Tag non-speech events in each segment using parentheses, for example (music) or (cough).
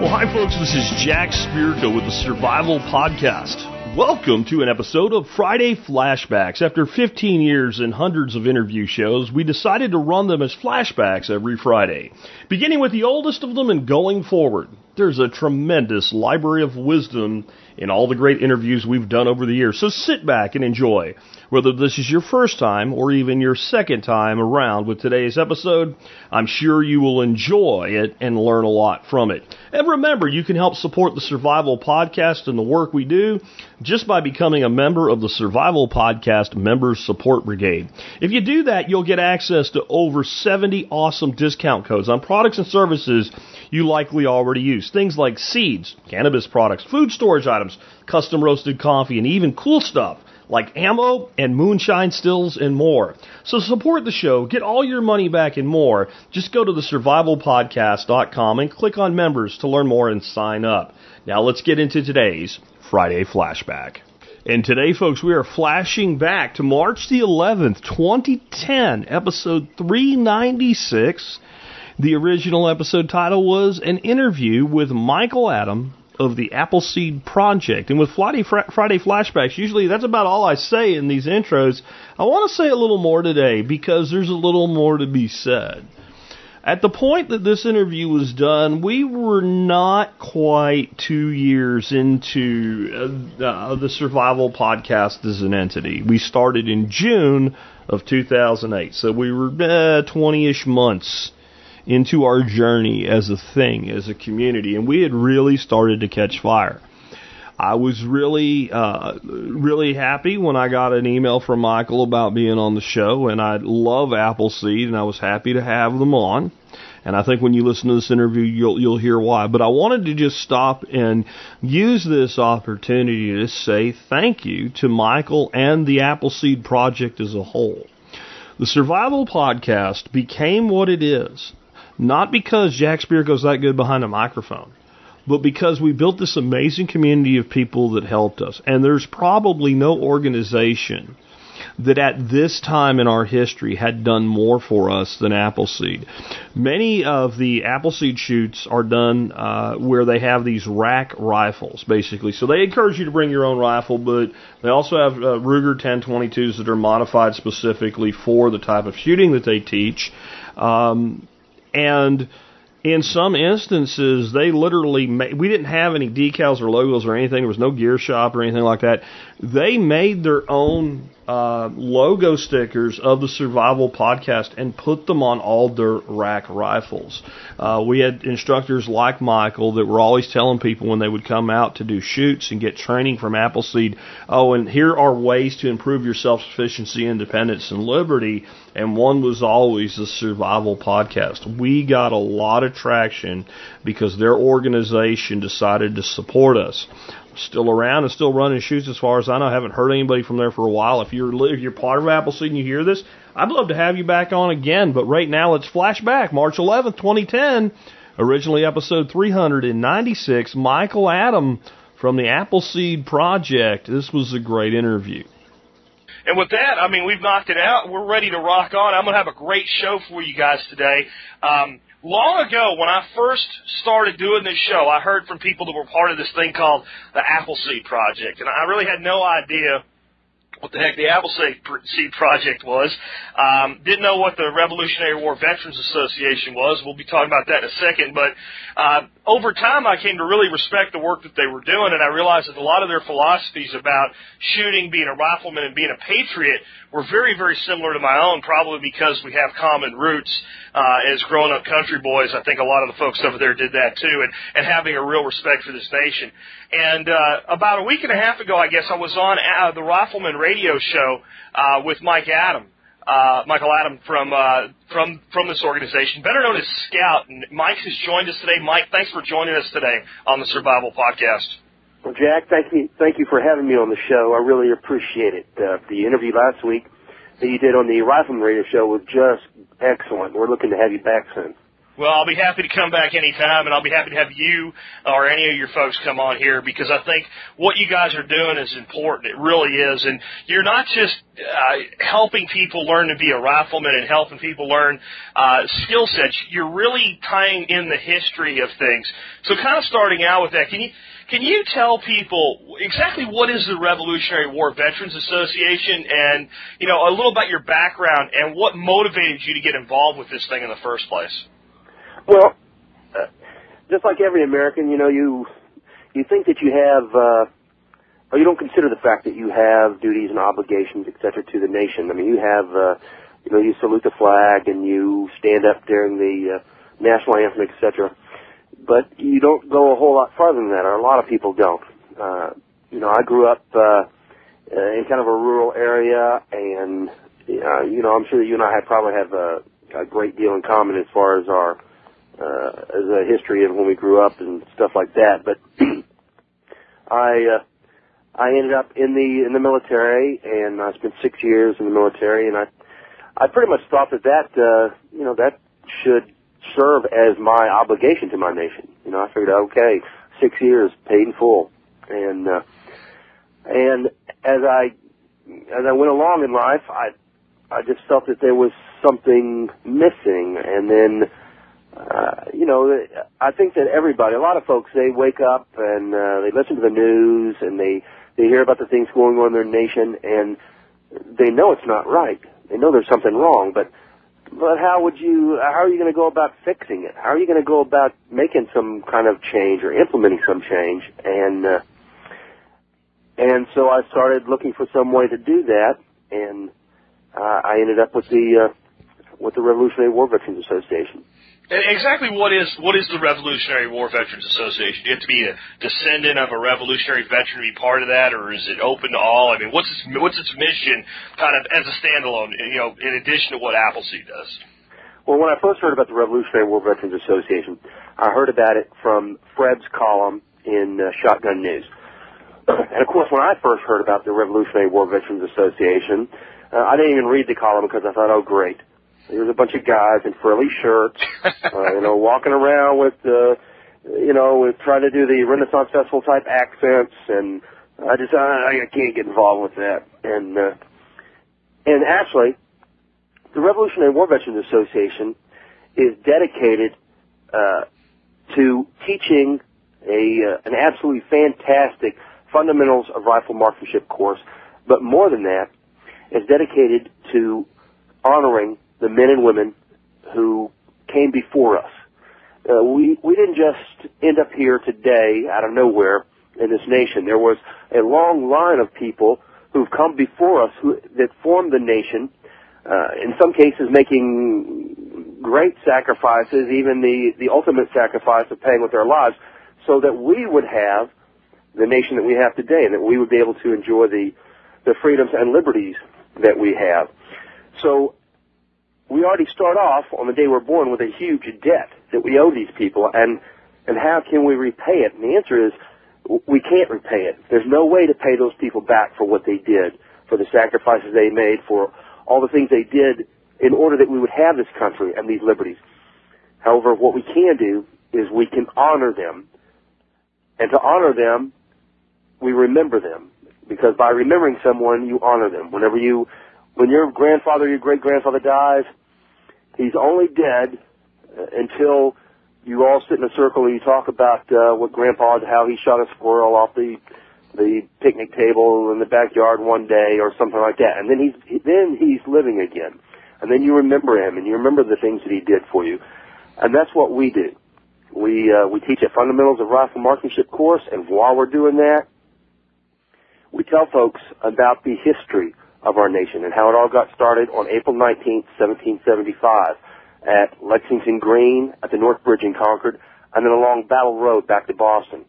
Well, hi, folks. This is Jack Spirko with the Survival Podcast. Welcome to an episode of Friday Flashbacks. After 15 years and hundreds of interview shows, we decided to run them as flashbacks every Friday, beginning with the oldest of them and going forward. There's a tremendous library of wisdom in all the great interviews we've done over the years, so sit back and enjoy. Whether this is your first time or even your second time around with today's episode, I'm sure you will enjoy it and learn a lot from it. And remember, you can help support the Survival Podcast and the work we do just by becoming a member of the Survival Podcast Members Support Brigade. If you do that, you'll get access to over 70 awesome discount codes on products and services you likely already use. Things like seeds, cannabis products, food storage items, custom roasted coffee, and even cool stuff like ammo and moonshine stills and more. So support the show, get all your money back and more. Just go to the survivalpodcast.com and click on members to learn more and sign up. Now let's get into today's Friday flashback. And today, folks, we are flashing back to March the 11th, 2010, episode 396. The original episode title was An Interview with Michael Adam of the Appleseed Project. And with Friday, Friday flashbacks, usually that's about all I say in these intros. I want to say a little more today because there's a little more to be said. At the point that this interview was done, we were not quite two years into uh, uh the Survival Podcast as an entity. We started in June of 2008, so we were 20-ish uh, months into our journey as a thing, as a community, and we had really started to catch fire. I was really, uh, really happy when I got an email from Michael about being on the show, and I love Appleseed, and I was happy to have them on. And I think when you listen to this interview, you'll you'll hear why. But I wanted to just stop and use this opportunity to say thank you to Michael and the Appleseed Project as a whole. The Survival Podcast became what it is not because Jack Spirko's that good behind a microphone, but because we built this amazing community of people that helped us. And there's probably no organization that at this time in our history had done more for us than Appleseed. Many of the Appleseed shoots are done uh, where they have these rack rifles, basically. So they encourage you to bring your own rifle, but they also have uh, Ruger 1022s that are modified specifically for the type of shooting that they teach. Um, and in some instances, they literally made, we didn't have any decals or logos or anything. There was no gear shop or anything like that. They made their own uh, logo stickers of the Survival Podcast and put them on all their rack rifles. Uh, we had instructors like Michael that were always telling people when they would come out to do shoots and get training from Appleseed, oh, and here are ways to improve your self sufficiency, independence, and liberty. And one was always the Survival Podcast. We got a lot of traction because their organization decided to support us still around and still running shoots as far as I know. I haven't heard anybody from there for a while. If you're if you're part of Appleseed and you hear this, I'd love to have you back on again. But right now, let's flash back March 11th, 2010. Originally episode 396. Michael Adam from the Appleseed Project. This was a great interview. And with that, I mean, we've knocked it out. We're ready to rock on. I'm going to have a great show for you guys today. Um, long ago, when I first started doing this show, I heard from people that were part of this thing called the Appleseed Project, and I really had no idea what the heck the Appleseed Project was. Um, didn't know what the Revolutionary War Veterans Association was. We'll be talking about that in a second. But uh, over time, I came to really respect the work that they were doing, and I realized that a lot of their philosophies about shooting, being a rifleman, and being a patriot were very, very similar to my own, probably because we have common roots uh, as growing up country boys. I think a lot of the folks over there did that too, and, and having a real respect for this nation. And uh, about a week and a half ago, I guess I was on uh, the Rifleman Radio Show uh, with Mike Adam. Uh, Michael Adam from uh, from from this organization, better known as Scout. And Mike has joined us today. Mike, thanks for joining us today on the Survival Podcast. Well, Jack, thank you, thank you for having me on the show. I really appreciate it. Uh, the interview last week that you did on the Rifleman Radio Show was just excellent. We're looking to have you back soon. Well, I'll be happy to come back anytime, and I'll be happy to have you or any of your folks come on here because I think what you guys are doing is important. It really is, and you're not just uh, helping people learn to be a rifleman and helping people learn uh, skill sets. You're really tying in the history of things. So, kind of starting out with that, can you can you tell people exactly what is the Revolutionary War Veterans Association, and you know a little about your background and what motivated you to get involved with this thing in the first place? Well, uh, just like every American, you know, you you think that you have, uh, or you don't consider the fact that you have duties and obligations, et cetera, to the nation. I mean, you have, uh, you know, you salute the flag and you stand up during the uh, national anthem, et cetera. But you don't go a whole lot farther than that, or a lot of people don't. Uh, you know, I grew up uh, uh, in kind of a rural area, and uh, you know, I'm sure that you and I have probably have a, a great deal in common as far as our uh, as a history of when we grew up and stuff like that. But (clears throat) I uh, I ended up in the in the military, and I spent six years in the military, and I I pretty much thought that that uh, you know that should serve as my obligation to my nation. You know, I figured, okay, six years paid in full, and uh, and as I as I went along in life, I I just felt that there was something missing, and then uh, you know, I think that everybody, a lot of folks, they wake up and uh, they listen to the news and they they hear about the things going on in their nation and they know it's not right. They know there's something wrong, but but how would you? How are you going to go about fixing it? How are you going to go about making some kind of change or implementing some change? And uh, and so I started looking for some way to do that, and uh, I ended up with the uh, with the Revolutionary War Veterans Association. Exactly what is what is the Revolutionary War Veterans Association? Do you have to be a descendant of a Revolutionary veteran to be part of that, or is it open to all? I mean, what's its, what's its mission, kind of as a standalone? You know, in addition to what Appleseed does. Well, when I first heard about the Revolutionary War Veterans Association, I heard about it from Fred's column in uh, Shotgun News. (clears throat) And of course, when I first heard about the Revolutionary War Veterans Association, uh, I didn't even read the column because I thought, oh, great. There's a bunch of guys in frilly shirts, (laughs) uh, you know, walking around with, uh, you know, with trying to do the Renaissance Festival type accents, and I just, I, I can't get involved with that. And, uh, and actually, the Revolutionary War Veterans Association is dedicated, uh, to teaching a, uh, an absolutely fantastic fundamentals of rifle marksmanship course, but more than that, is dedicated to honoring the men and women who came before us. Uh, we we didn't just end up here today out of nowhere in this nation. There was a long line of people who've come before us who that formed the nation. Uh, in some cases, making great sacrifices, even the the ultimate sacrifice of paying with their lives, so that we would have the nation that we have today, and that we would be able to enjoy the the freedoms and liberties that we have. So we already start off on the day we're born with a huge debt that we owe these people, and and how can we repay it? And the answer is we can't repay it. There's no way to pay those people back for what they did, for the sacrifices they made, for all the things they did in order that we would have this country and these liberties. However, what we can do is we can honor them, and to honor them, we remember them because by remembering someone, you honor them. Whenever you when your grandfather, or your great grandfather dies, he's only dead uh, until you all sit in a circle and you talk about uh, what grandpa how he shot a squirrel off the the picnic table in the backyard one day or something like that. And then he's then he's living again. And then you remember him and you remember the things that he did for you. And that's what we do. We uh, we teach a fundamentals of rifle marksmanship course, and while we're doing that, we tell folks about the history of our nation and how it all got started on April 19th, 1775 at Lexington Green at the North Bridge in Concord and then along Battle Road back to Boston.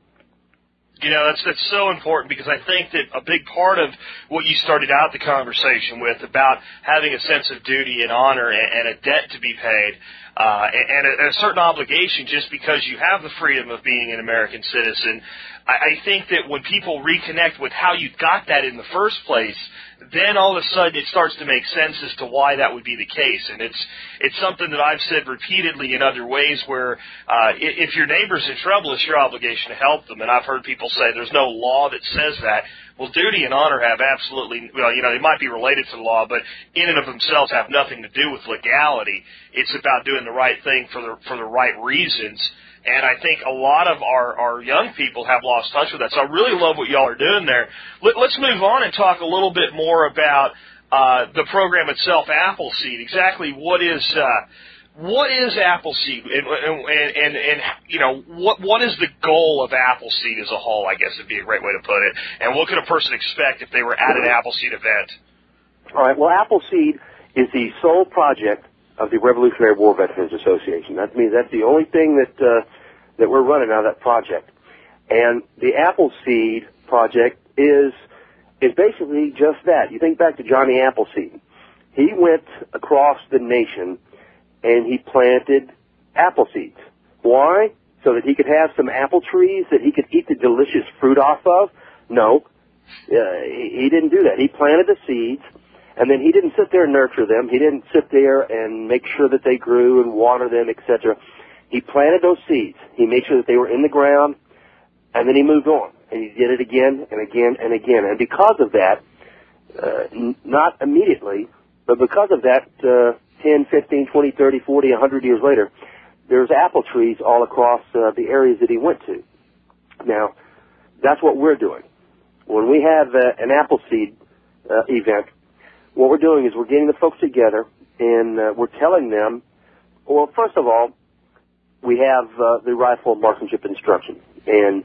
You know, that's that's so important because I think that a big part of what you started out the conversation with about having a sense of duty and honor and, and a debt to be paid, uh, and, a, and a certain obligation just because you have the freedom of being an American citizen. I, I think that when people reconnect with how you got that in the first place, then all of a sudden it starts to make sense as to why that would be the case. And it's it's something that I've said repeatedly in other ways where uh, if your neighbor's in trouble, it's your obligation to help them. And I've heard people say there's no law that says that. Well, duty and honor have absolutely, well, you know, they might be related to the law, but in and of themselves have nothing to do with legality. It's about doing the right thing for the for the right reasons. And I think a lot of our, our young people have lost touch with that. So I really love what y'all are doing there. Let, let's move on and talk a little bit more about uh, the program itself, Appleseed. Exactly what is uh, what is Appleseed, and, and and and you know what what is the goal of Appleseed as a whole? I guess would be a great way to put it. And what could a person expect if they were at an Appleseed event? All right. Well, Appleseed is the sole project of the Revolutionary War Veterans Association. That means that's the only thing that uh, that we're running out of that project. And the Appleseed project is is basically just that. You think back to Johnny Appleseed. He went across the nation and he planted apple seeds. Why? So that he could have some apple trees that he could eat the delicious fruit off of? No. Uh, he, he didn't do that. He planted the seeds and then he didn't sit there and nurture them. He didn't sit there and make sure that they grew and water them, etc. He planted those seeds. He made sure that they were in the ground, and then he moved on. And he did it again and again and again. And because of that, uh, n- not immediately, but because of that, uh, 10, 15, 20, 30, 40, 100 years later, there's apple trees all across uh, the areas that he went to. Now, that's what we're doing. When we have uh, an apple seed uh, event, what we're doing is we're getting the folks together and uh, we're telling them, well, first of all, we have uh, the rifle marksmanship instruction, and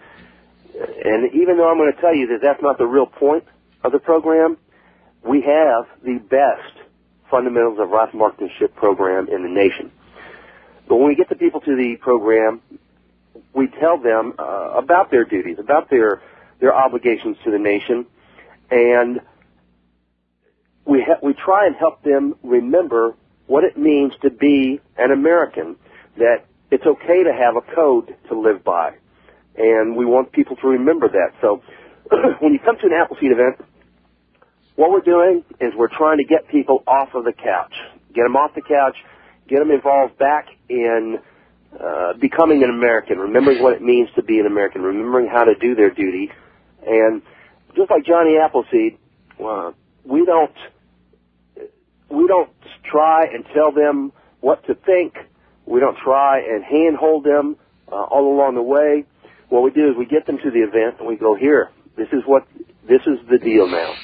and even though I'm going to tell you that that's not the real point of the program, we have the best fundamentals of rifle marksmanship program in the nation. But when we get the people to the program, we tell them uh, about their duties, about their their obligations to the nation, and we ha- we try and help them remember what it means to be an American. That it's okay to have a code to live by, and we want people to remember that. So, (clears throat) when you come to an Appleseed event, what we're doing is we're trying to get people off of the couch, get them off the couch, get them involved back in uh, becoming an American, remembering what it means to be an American, remembering how to do their duty, and just like Johnny Appleseed, uh, we don't we don't try and tell them what to think. We don't try and handhold them uh, all along the way. What we do is we get them to the event and we go, here, this is what, this is the deal now.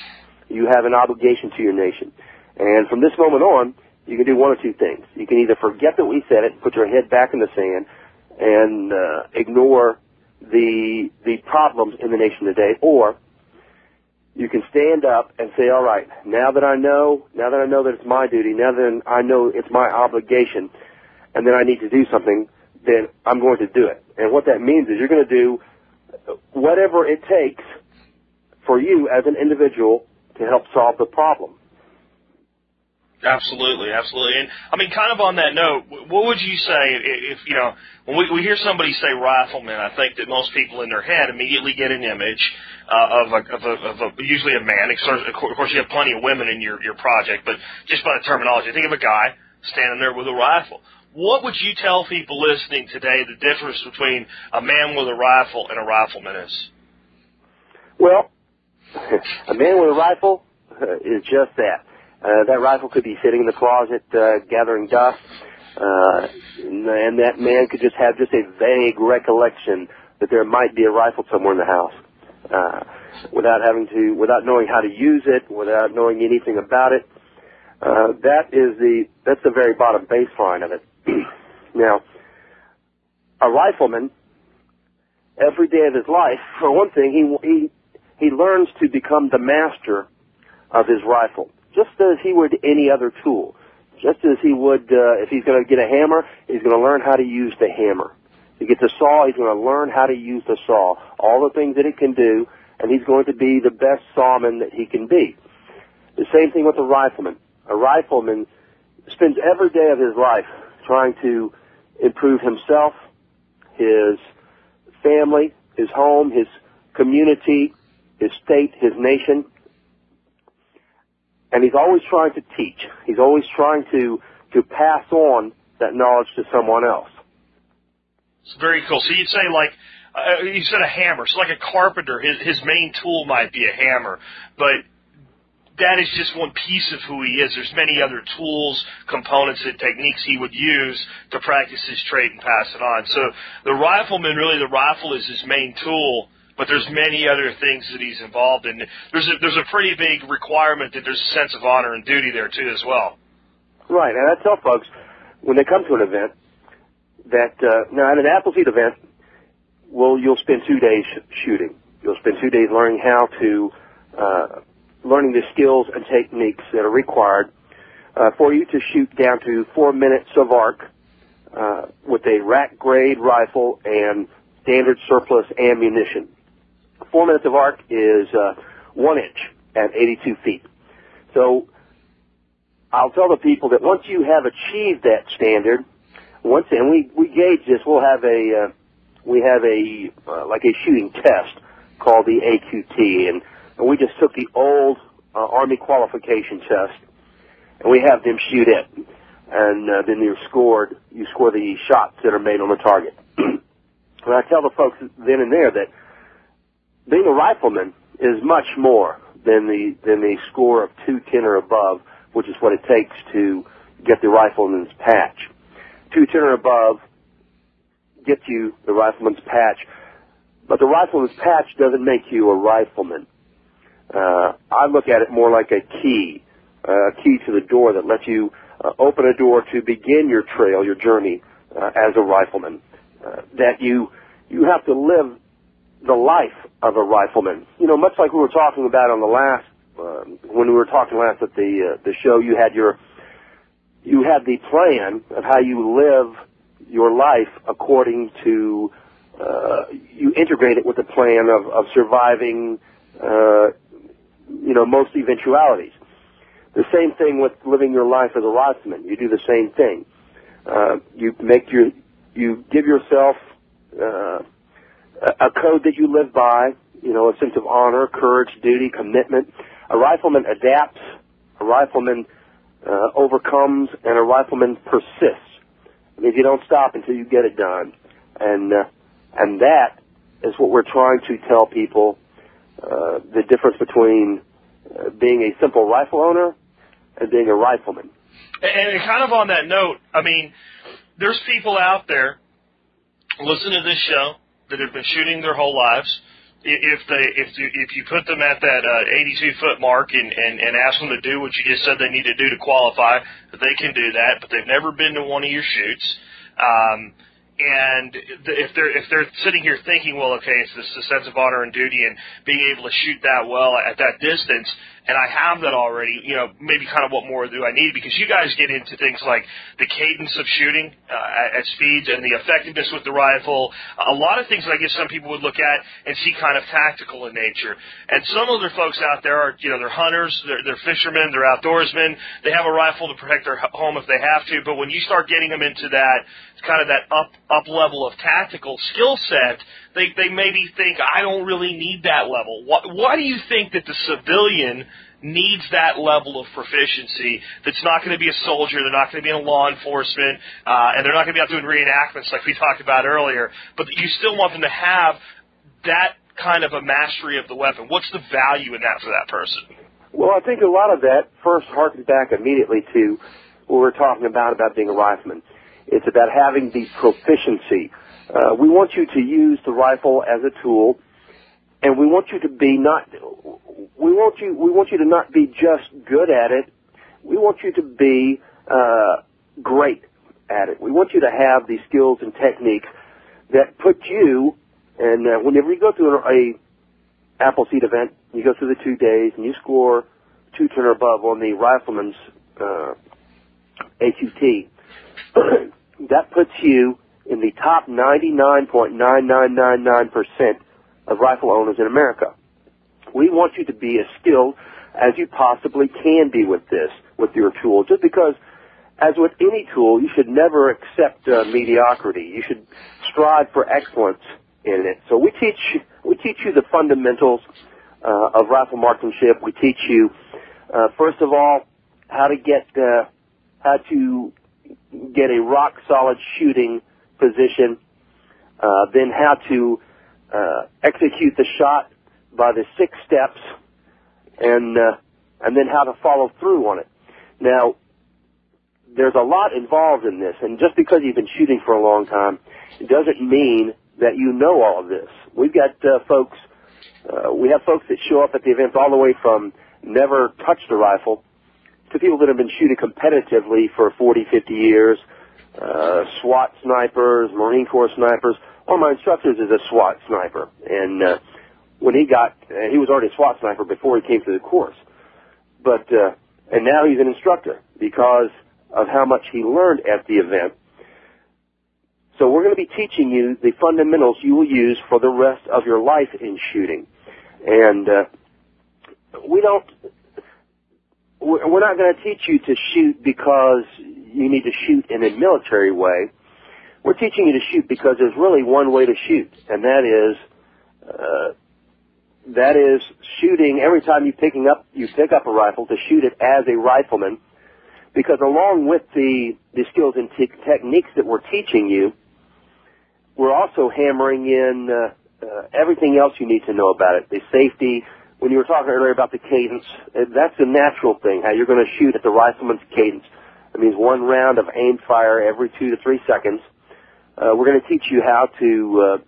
You have an obligation to your nation. And from this moment on, you can do one or two things. You can either forget that we said it, put your head back in the sand, and uh, ignore the the problems in the nation today, or you can stand up and say, all right, now that I know, now that I know that it's my duty, now that I know it's my obligation, and then I need to do something, then I'm going to do it. And what that means is you're going to do whatever it takes for you as an individual to help solve the problem. Absolutely, absolutely. And I mean, kind of on that note, what would you say if, you know, when we, we hear somebody say rifleman, I think that most people in their head immediately get an image uh, of, a, of, a, of a, usually a man. Of course, you have plenty of women in your, your project, but just by the terminology, think of a guy standing there with a rifle. What would you tell people listening today the difference between a man with a rifle and a rifleman is? Well, a man with a rifle is just that. Uh, that rifle could be sitting in the closet uh, gathering dust, uh, and that man could just have just a vague recollection that there might be a rifle somewhere in the house, uh, without having to, without knowing how to use it, without knowing anything about it. Uh, that is the that's the very bottom baseline of it. (clears throat) now, a rifleman, every day of his life, for one thing, he he he learns to become the master of his rifle just as he would any other tool. Just as he would, uh, if he's going to get a hammer, he's going to learn how to use the hammer. He gets a saw. He's going to learn how to use the saw, all the things that it can do, and he's going to be the best sawman that he can be. The same thing with a rifleman. A rifleman spends every day of his life trying to improve himself, his family, his home, his community, his state, his nation. And he's always trying to teach. He's always trying to, to pass on that knowledge to someone else. It's very cool. So you'd say like, uh, you said a hammer. So like a carpenter, his, his main tool might be a hammer, but that is just one piece of who he is. There's many other tools, components, and techniques he would use to practice his trade and pass it on. So the rifleman, really, the rifle is his main tool, but there's many other things that he's involved in. There's a, there's a pretty big requirement that there's a sense of honor and duty there too, as well. Right, and I tell folks when they come to an event that uh, now at an Appleseed event, well, you'll spend two days shooting. You'll spend two days learning how to uh, learning the skills and techniques that are required uh, for you to shoot down to four minutes of arc uh, with a rack grade rifle and standard surplus ammunition. Four minutes of arc is uh, one inch and 82 feet. So I'll tell the people that once you have achieved that standard, once and we we gauge this, we'll have a uh, we have a uh, like a shooting test called the AQT, and, and we just took the old uh, Army qualification test, and we have them shoot it, and uh, then you're scored. You score the shots that are made on the target. (clears throat) and I tell the folks then and there that being a rifleman is much more than the than the score of two ten or above, which is what it takes to get the rifleman's patch. Two ten or above gets you the rifleman's patch, but the rifleman's patch doesn't make you a rifleman. Uh, I look at it more like a key, uh, a key to the door that lets you uh, open a door to begin your trail, your journey uh, as a rifleman. Uh, that you you have to live the life of a rifleman. You know, much like we were talking about on the last uh, when we were talking last at the uh, the show. You had your you had the plan of how you live your life according to uh, you integrate it with the plan of, of surviving uh, you know most eventualities. The same thing with living your life as a rifleman. You do the same thing. Uh, you make your you give yourself uh, a code that you live by. You know, a sense of honor, courage, duty, commitment. A rifleman adapts. A rifleman uh, overcomes, and a rifleman persists. I mean, you don't stop until you get it done, and uh, and that is what we're trying to tell people uh, the difference between uh, being a simple rifle owner and being a rifleman. And, kind of on that note, I mean, there's people out there listening to this show that have been shooting their whole lives. If they, if you, if you put them at that uh, 82 foot mark and, and and ask them to do what you just said they need to do to qualify, they can do that. But they've never been to one of your shoots. Um, and if they're if they're sitting here thinking, well, okay, it's this, this sense of honor and duty and being able to shoot that well at that distance, and I have that already, you know, maybe kind of what more do I need? Because you guys get into things like the cadence of shooting uh, at, at speeds and the effectiveness with the rifle. A lot of things that I guess some people would look at and see kind of tactical in nature. And some other folks out there are, you know, they're hunters, they're, they're fishermen, they're outdoorsmen. They have a rifle to protect their home if they have to. But when you start getting them into that kind of that up up level of tactical skill set, they they maybe think I don't really need that level. Why, why do you think that the civilian needs that level of proficiency that's not going to be a soldier, they're not going to be in law enforcement, uh, and they're not going to be out doing reenactments like we talked about earlier, but you still want them to have that kind of a mastery of the weapon. What's the value in that for that person? Well, I think a lot of that first harkens back immediately to what we we're talking about about being a rifleman. It's about having the proficiency. Uh, we want you to use the rifle as a tool, and we want you to be not. We want you. We want you to not be just good at it. We want you to be uh, great at it. We want you to have the skills and techniques that put you. And uh, whenever you go through a, a Appleseed event, you go through the two days, and you score two or above on the rifleman's uh, AQT. (clears throat) that puts you in the top 99.9999% of rifle owners in America. We want you to be as skilled as you possibly can be with this, with your tool, just because as with any tool, you should never accept uh, mediocrity. You should strive for excellence in it. So we teach we teach you the fundamentals uh, of rifle marksmanship. We teach you uh, first of all how to get uh, how to get a rock solid shooting position, uh, then how to uh, execute the shot by the six steps, and uh, and then how to follow through on it. Now, there's a lot involved in this, and just because you've been shooting for a long time, it doesn't mean that you know all of this. We've got uh, folks, uh, we have folks that show up at the events all the way from never touched a rifle to people that have been shooting competitively for 40, 50 years, uh, SWAT snipers, Marine Corps snipers. One of my instructors is a SWAT sniper, and uh, when he got, uh, he was already a SWAT sniper before he came to the course, but uh, and now he's an instructor because of how much he learned at the event. So we're going to be teaching you the fundamentals you will use for the rest of your life in shooting, and uh, we don't. We're not going to teach you to shoot because you need to shoot in a military way. We're teaching you to shoot because there's really one way to shoot, and that is uh, that is shooting every time you picking up you pick up a rifle to shoot it as a rifleman. Because along with the the skills and te- techniques that we're teaching you, we're also hammering in uh, uh, everything else you need to know about it. The safety. When you were talking earlier about the cadence, uh, that's a natural thing. How you're going to shoot at the rifleman's cadence. That means one round of aim fire every two to three seconds. Uh, we're going to teach you how to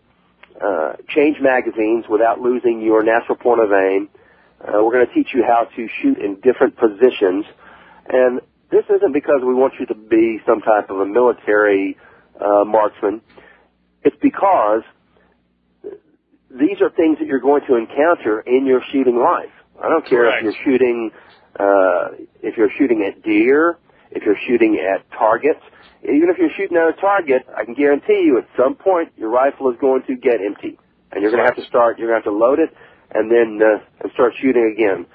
uh, uh, change magazines without losing your natural point of aim. Uh, we're going to teach you how to shoot in different positions. And this isn't because we want you to be some type of a military uh, marksman. It's because these are things that you're going to encounter in your shooting life. I don't care Correct. if you're shooting uh, if you're shooting at deer, if you're shooting at targets, even if you're shooting at a target, I can guarantee you at some point your rifle is going to get empty, and you're going to have to start. You're going to have to load it and then uh, and start shooting again.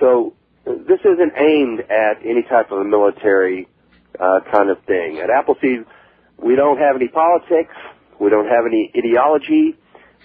So this isn't aimed at any type of a military uh, kind of thing. At Appleseed, we don't have any politics. We don't have any ideology.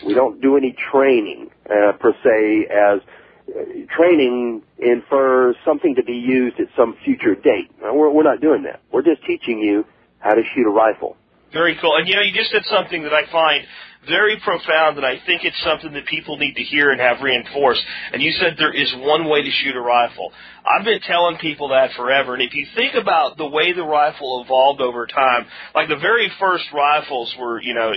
We don't do any training uh, per se as uh, training infers something to be used at some future date. Now, we're, we're not doing that. We're just teaching you how to shoot a rifle. Very cool. And you know, you just said something that I find very profound, and I think it's something that people need to hear and have reinforced. And you said there is one way to shoot a rifle. I've been telling people that forever. And if you think about the way the rifle evolved over time, like the very first rifles were, you know,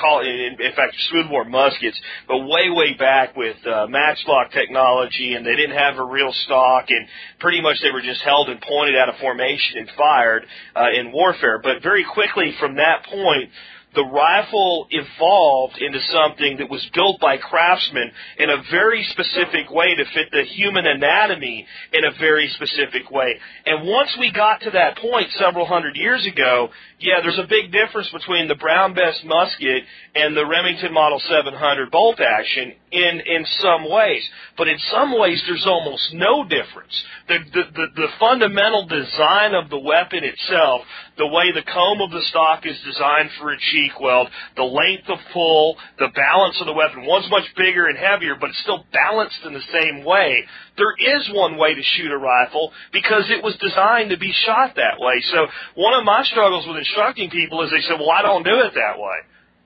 call in fact, smoothbore muskets, but way, way back with uh, matchlock technology, and they didn't have a real stock, and pretty much they were just held and pointed out of formation and fired uh, in warfare. But very quickly from that point, the rifle evolved into something that was built by craftsmen in a very specific way to fit the human anatomy in a very specific way. And once we got to that point several hundred years ago, yeah, there's a big difference between the Brown Bess musket and the Remington Model 700 bolt action in in some ways, but in some ways there's almost no difference. The the the, the fundamental design of the weapon itself, the way the comb of the stock is designed for a cheek weld, the length of pull, the balance of the weapon. One's much bigger and heavier, but it's still balanced in the same way. There is one way to shoot a rifle because it was designed to be shot that way. So one of my struggles with instructing people is they say, "Well, I don't do it that way."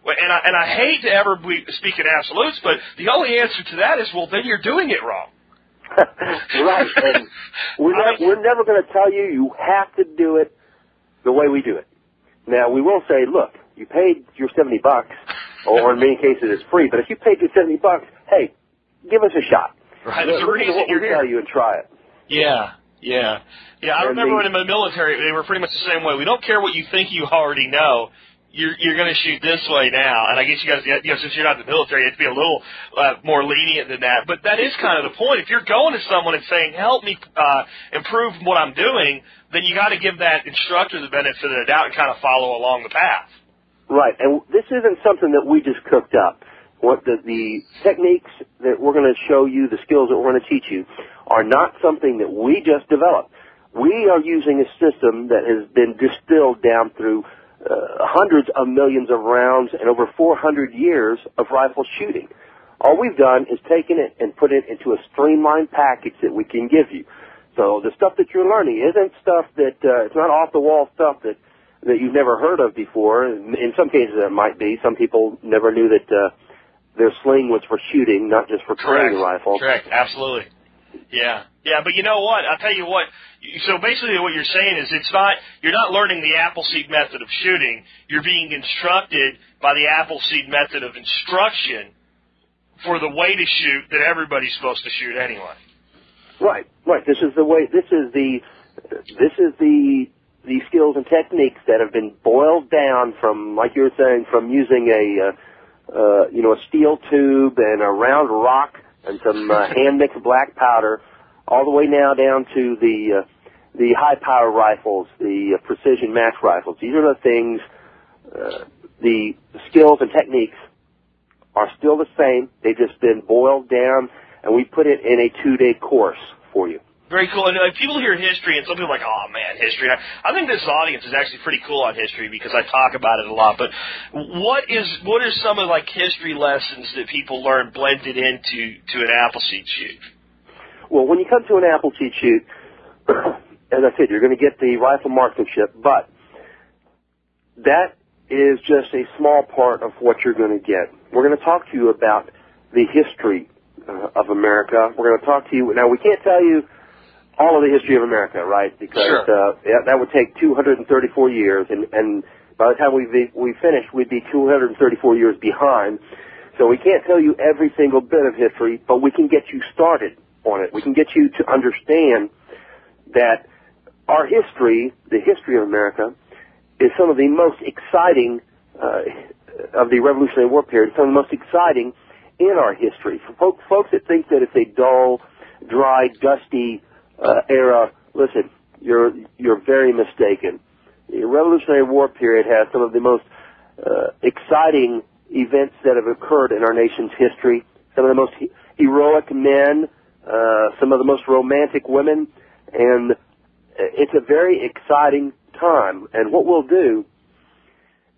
Well, And I, and I hate to ever be, speak in absolutes, but the only answer to that is, well, then you're doing it wrong. (laughs) right. And we're, (laughs) I not, mean- we're never going to tell you you have to do it the way we do it. Now, we will say, look, you paid your 70 bucks, or in many cases it's free, but if you paid your 70 bucks, hey, give us a shot. Right. There's a reason you're here. tell you and try it. Yeah, yeah, yeah. I remember when in the military, they were pretty much the same way. We don't care what you think you already know. You're you're going to shoot this way now, and I guess you guys, you know, since you're not in the military, you have to be a little uh, more lenient than that. But that is kind of the point. If you're going to someone and saying, "Help me uh, improve what I'm doing," then you got to give that instructor the benefit of the doubt and kind of follow along the path. Right, and this isn't something that we just cooked up. What the, the techniques that we're going to show you, the skills that we're going to teach you, are not something that we just developed. We are using a system that has been distilled down through uh, hundreds of millions of rounds and over 400 years of rifle shooting. All we've done is taken it and put it into a streamlined package that we can give you. So the stuff that you're learning isn't stuff that uh, it's not off the wall stuff that that you've never heard of before. In some cases, it might be. Some people never knew that uh, their sling was for shooting, not just for carrying a rifle. Correct. Absolutely. Yeah. Yeah, but you know what? I'll tell you what. So basically, what you're saying is it's not you're not learning the Appleseed method of shooting. You're being instructed by the Appleseed method of instruction for the way to shoot that everybody's supposed to shoot anyway. Right, right. This is the way. This is the. This is the the skills and techniques that have been boiled down from, like you were saying, from using a, uh, uh, you know, a steel tube and a round rock and some uh, (laughs) hand mixed black powder, all the way now down to the uh, the high power rifles, the uh, precision match rifles. These are the things. Uh, the skills and techniques are still the same. They've just been boiled down, and we put it in a two day course for you. Very cool. And uh, people hear history, and some people are like, "Oh man, history." I, I think this audience is actually pretty cool on history because I talk about it a lot. But what is what are some of like history lessons that people learn blended into to an Appleseed shoot? Well, when you come to an Appleseed shoot, (coughs) as I said, you're going to get the rifle marksmanship, but that is just a small part of what you're going to get. We're going to talk to you about the history uh, of America. We're going to talk to you. Now, we can't tell you all of the history of America, right? Because Sure. uh, yeah, that would take 234 years, and, and by the time we we finish, we'd be 234 years behind. So we can't tell you every single bit of history, but we can get you started on it. We can get you to understand that our history, the history of America, is some of the most exciting uh, of the Revolutionary War period. Some of the most exciting in our history. For folks, folks that think that it's a dull, dry, dusty uh, era, listen, you're you're very mistaken. The Revolutionary War period has some of the most uh, exciting events that have occurred in our nation's history. Some of the most he- heroic men, uh, some of the most romantic women, and it's a very exciting time. And what we'll do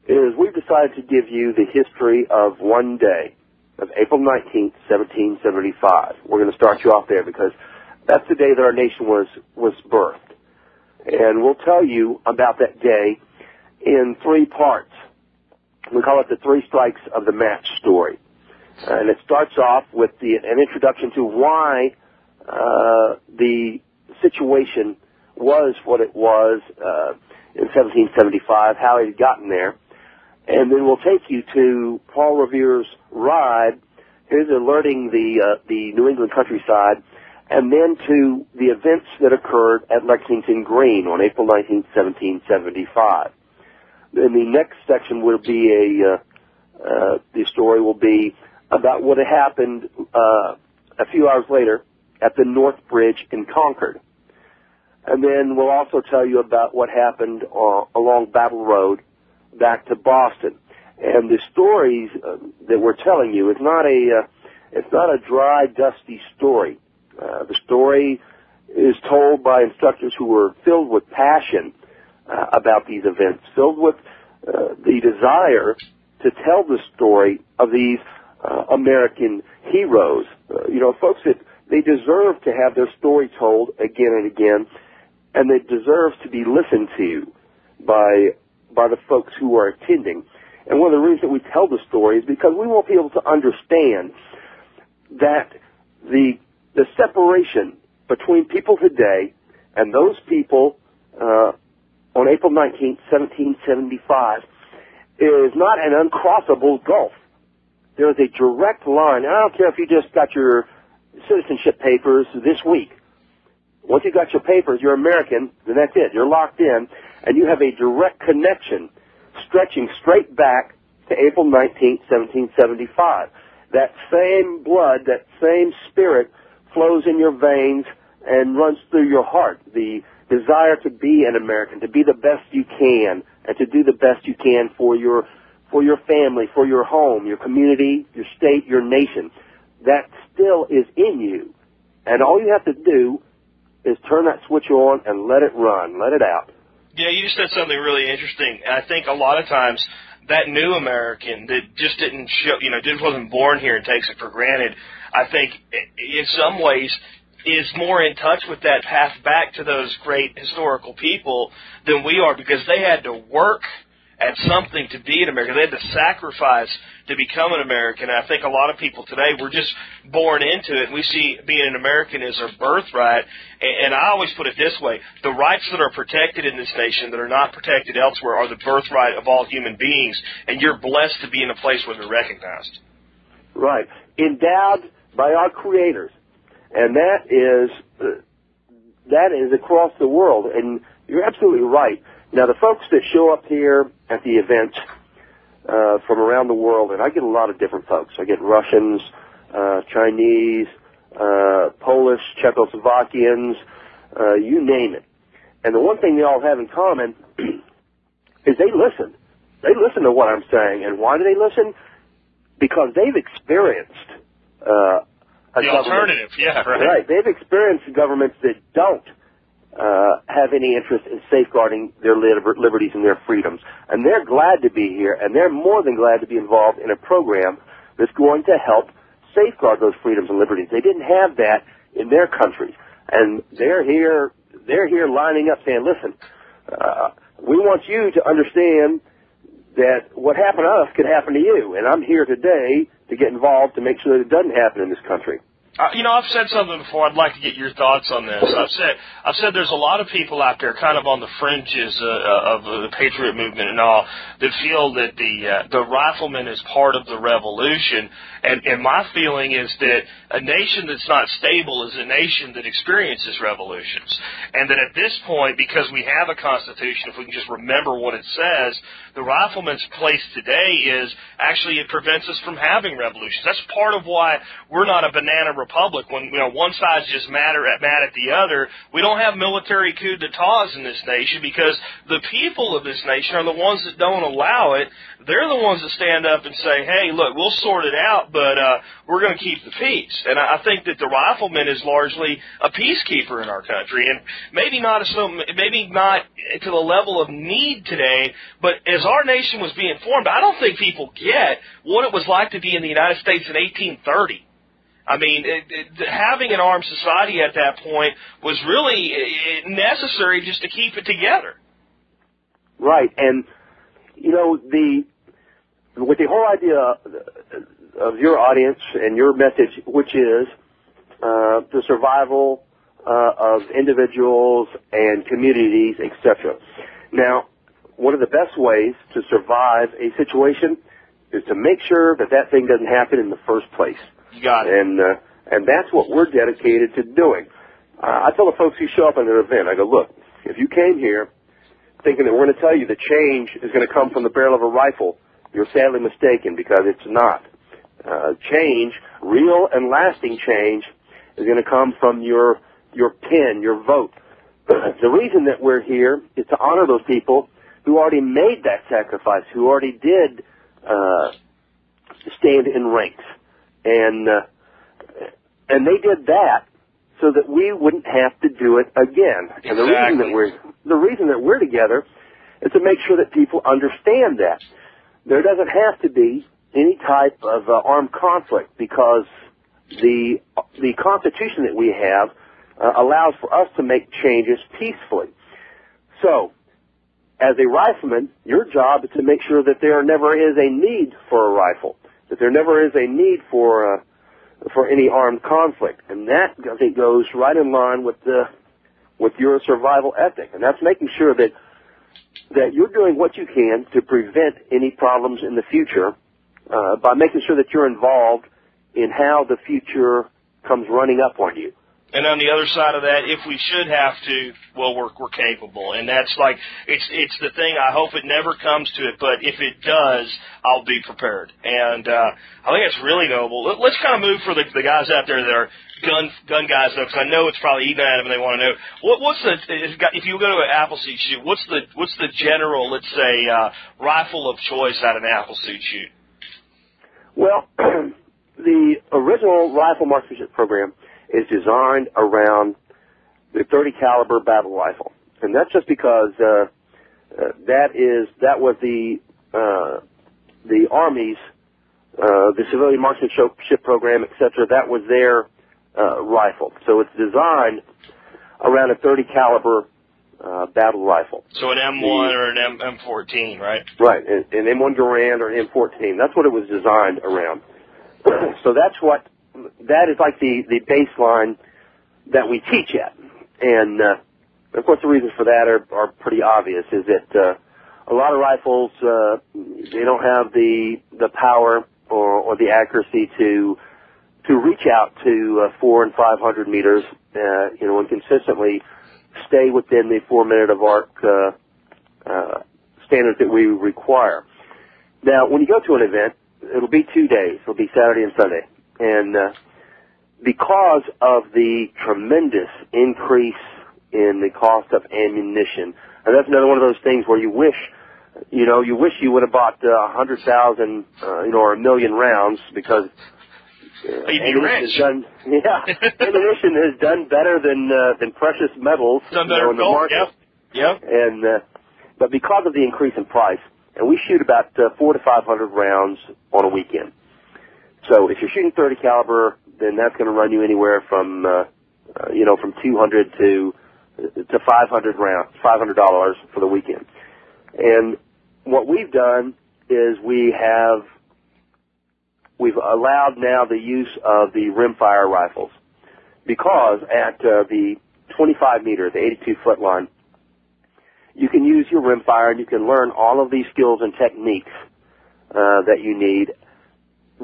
is we've decided to give you the history of one day, of April 19th, 1775. We're going to start you off there because that's the day that our nation was, was birthed. And we'll tell you about that day in three parts. We call it the three strikes of the match story. And it starts off with the, an introduction to why uh, the situation was what it was uh, in 1775, how it had gotten there. And then we'll take you to Paul Revere's ride. Here's alerting the uh, the New England countryside, and then to the events that occurred at Lexington Green on April 19, 1775. Then the next section will be a uh, uh, the story will be about what happened uh, a few hours later at the North Bridge in Concord. And then we'll also tell you about what happened uh, along Battle Road back to Boston. And the stories uh, that we're telling you is not a uh, it's not a dry, dusty story. Uh, the story is told by instructors who were filled with passion uh, about these events, filled with uh, the desire to tell the story of these uh, American heroes. Uh, you know, folks that they deserve to have their story told again and again, and they deserve to be listened to by by the folks who are attending. And one of the reasons that we tell the story is because we want people to understand that the the separation between people today and those people uh, on April 19, 1775, is not an uncrossable gulf. There is a direct line. I don't care if you just got your citizenship papers this week. Once you got your papers, you're American, then that's it. You're locked in, and you have a direct connection stretching straight back to April 19, 1775. That same blood, that same spirit flows in your veins and runs through your heart. The desire to be an American, to be the best you can, and to do the best you can for your for your family, for your home, your community, your state, your nation. That still is in you. And all you have to do is turn that switch on and let it run, let it out. Yeah, you said something really interesting, and I think a lot of times that new American that just didn't show, you know, just wasn't born here and takes it for granted. I think in some ways is more in touch with that path back to those great historical people than we are because they had to work at something to be an American. They had to sacrifice to become an American. And I think a lot of people today were just born into it. We see being an American as a birthright. And I always put it this way: the rights that are protected in this nation that are not protected elsewhere are the birthright of all human beings. And you're blessed to be in a place where they're recognized. Right. Endowed by our creators. And that is, uh, that is across the world. And you're absolutely right. Now the folks that show up here at the event, uh, from around the world, and I get a lot of different folks. I get Russians, uh, Chinese, uh, Polish, Czechoslovakians, uh, you name it. And the one thing they all have in common (clears throat) is they listen. They listen to what I'm saying. And why do they listen? Because they've experienced, uh, The alternative, yeah, right. Right. They've experienced governments that don't uh, have any interest in safeguarding their liber- liberties and their freedoms. And they're glad to be here, and they're more than glad to be involved in a program that's going to help safeguard those freedoms and liberties. They didn't have that in their countries. And they're here, they're here lining up saying, listen, uh, we want you to understand that what happened to us could happen to you. And I'm here today to get involved to make sure that it doesn't happen in this country. Uh, you know, I've said something before. I'd like to get your thoughts on this. I've said, I've said there's a lot of people out there, kind of on the fringes uh, uh, of the patriot movement and all, that feel that the uh, the rifleman is part of the revolution. And, and my feeling is that a nation that's not stable is a nation that experiences revolutions. And that at this point, because we have a constitution, if we can just remember what it says, the rifleman's place today is actually it prevents us from having revolutions. That's part of why we're not a banana republic. When you know one side's just mad at mad at the other, we don't have military coup d'états in this nation because the people of this nation are the ones that don't allow it. They're the ones that stand up and say, "Hey, look, we'll sort it out, but uh, we're going to keep the peace." And I think that the rifleman is largely a peacekeeper in our country, and maybe not so maybe not to the level of need today. But as our nation was being formed, I don't think people get what it was like to be in the United States in 1830. I mean, it, it, having an armed society at that point was really necessary just to keep it together. Right, and you know the with the whole idea of your audience and your message, which is uh, the survival uh, of individuals and communities, etc. Now, one of the best ways to survive a situation is to make sure that that thing doesn't happen in the first place You got it. and uh, and that's what we're dedicated to doing. Uh, I tell the folks who show up at an event, I go, look, if you came here thinking that we're going to tell you the change is going to come from the barrel of a rifle, you're sadly mistaken because it's not. Uh, change, real and lasting change, is going to come from your your pen, your vote. (clears throat) the reason that we're here is to honor those people who already made that sacrifice, who already did uh, stand in ranks, and uh, and they did that so that we wouldn't have to do it again. And the reason that we're the reason that we're together is to make sure that people understand that there doesn't have to be any type of uh, armed conflict because the the Constitution that we have uh, allows for us to make changes peacefully. So, as a rifleman, your job is to make sure that there never is a need for a rifle, that there never is a need for uh, for any armed conflict, and that I think goes right in line with the with your survival ethic, and that's making sure that that you're doing what you can to prevent any problems in the future uh, by making sure that you're involved in how the future comes running up on you. And on the other side of that, if we should have to, well, we're we're capable, and that's like it's it's the thing. I hope it never comes to it, but if it does, I'll be prepared. And uh, I think it's really noble. Let, let's kind of move for the the guys out there that are gun gun guys though, because I know it's probably eating at them and they want to know what what's the if, if you go to an Appleseed shoot, what's the what's the general let's say uh, rifle of choice at an Appleseed shoot? Well, (clears throat) the original rifle marksmanship program is designed around the 30 caliber battle rifle, and that's just because uh, uh, that is that was the uh, the Army's uh, the civilian marksmanship program, etc. That was their uh, rifle, so it's designed around a 30 caliber uh, battle rifle. So an M1 or an M M14, right? Right, an, an M1 Garand or an M14. That's what it was designed around. (clears throat) so that's what that is like the the baseline that we teach at, and uh, of course the reasons for that are are pretty obvious. Is that uh, a lot of rifles uh, they don't have the the power or or the accuracy to to reach out to uh, four and five hundred meters, uh, you know, and consistently stay within the four minute of arc uh, uh, standards that we require. Now, when you go to an event, it'll be two days. It'll be Saturday and Sunday, and uh, because of the tremendous increase in the cost of ammunition, and that's another one of those things where you wish, you know, you wish you would have bought uh, a uh, hundred thousand, uh, you know, or a million rounds because uh, ammunition has done, (laughs) yeah, ammunition has done better than uh, than precious metals Done you know, better in the gold, market. yep. Yep. And uh, but because of the increase in price, and we shoot about uh, four to five hundred rounds on a weekend. So if you're shooting 30 caliber, then that's going to run you anywhere from uh, uh, you know from 200 to to 500 rounds, 500 dollars for the weekend. And what we've done is we have we've allowed now the use of the rimfire rifles because at uh, the 25 meter, the 82 foot line, you can use your rimfire and you can learn all of these skills and techniques uh, that you need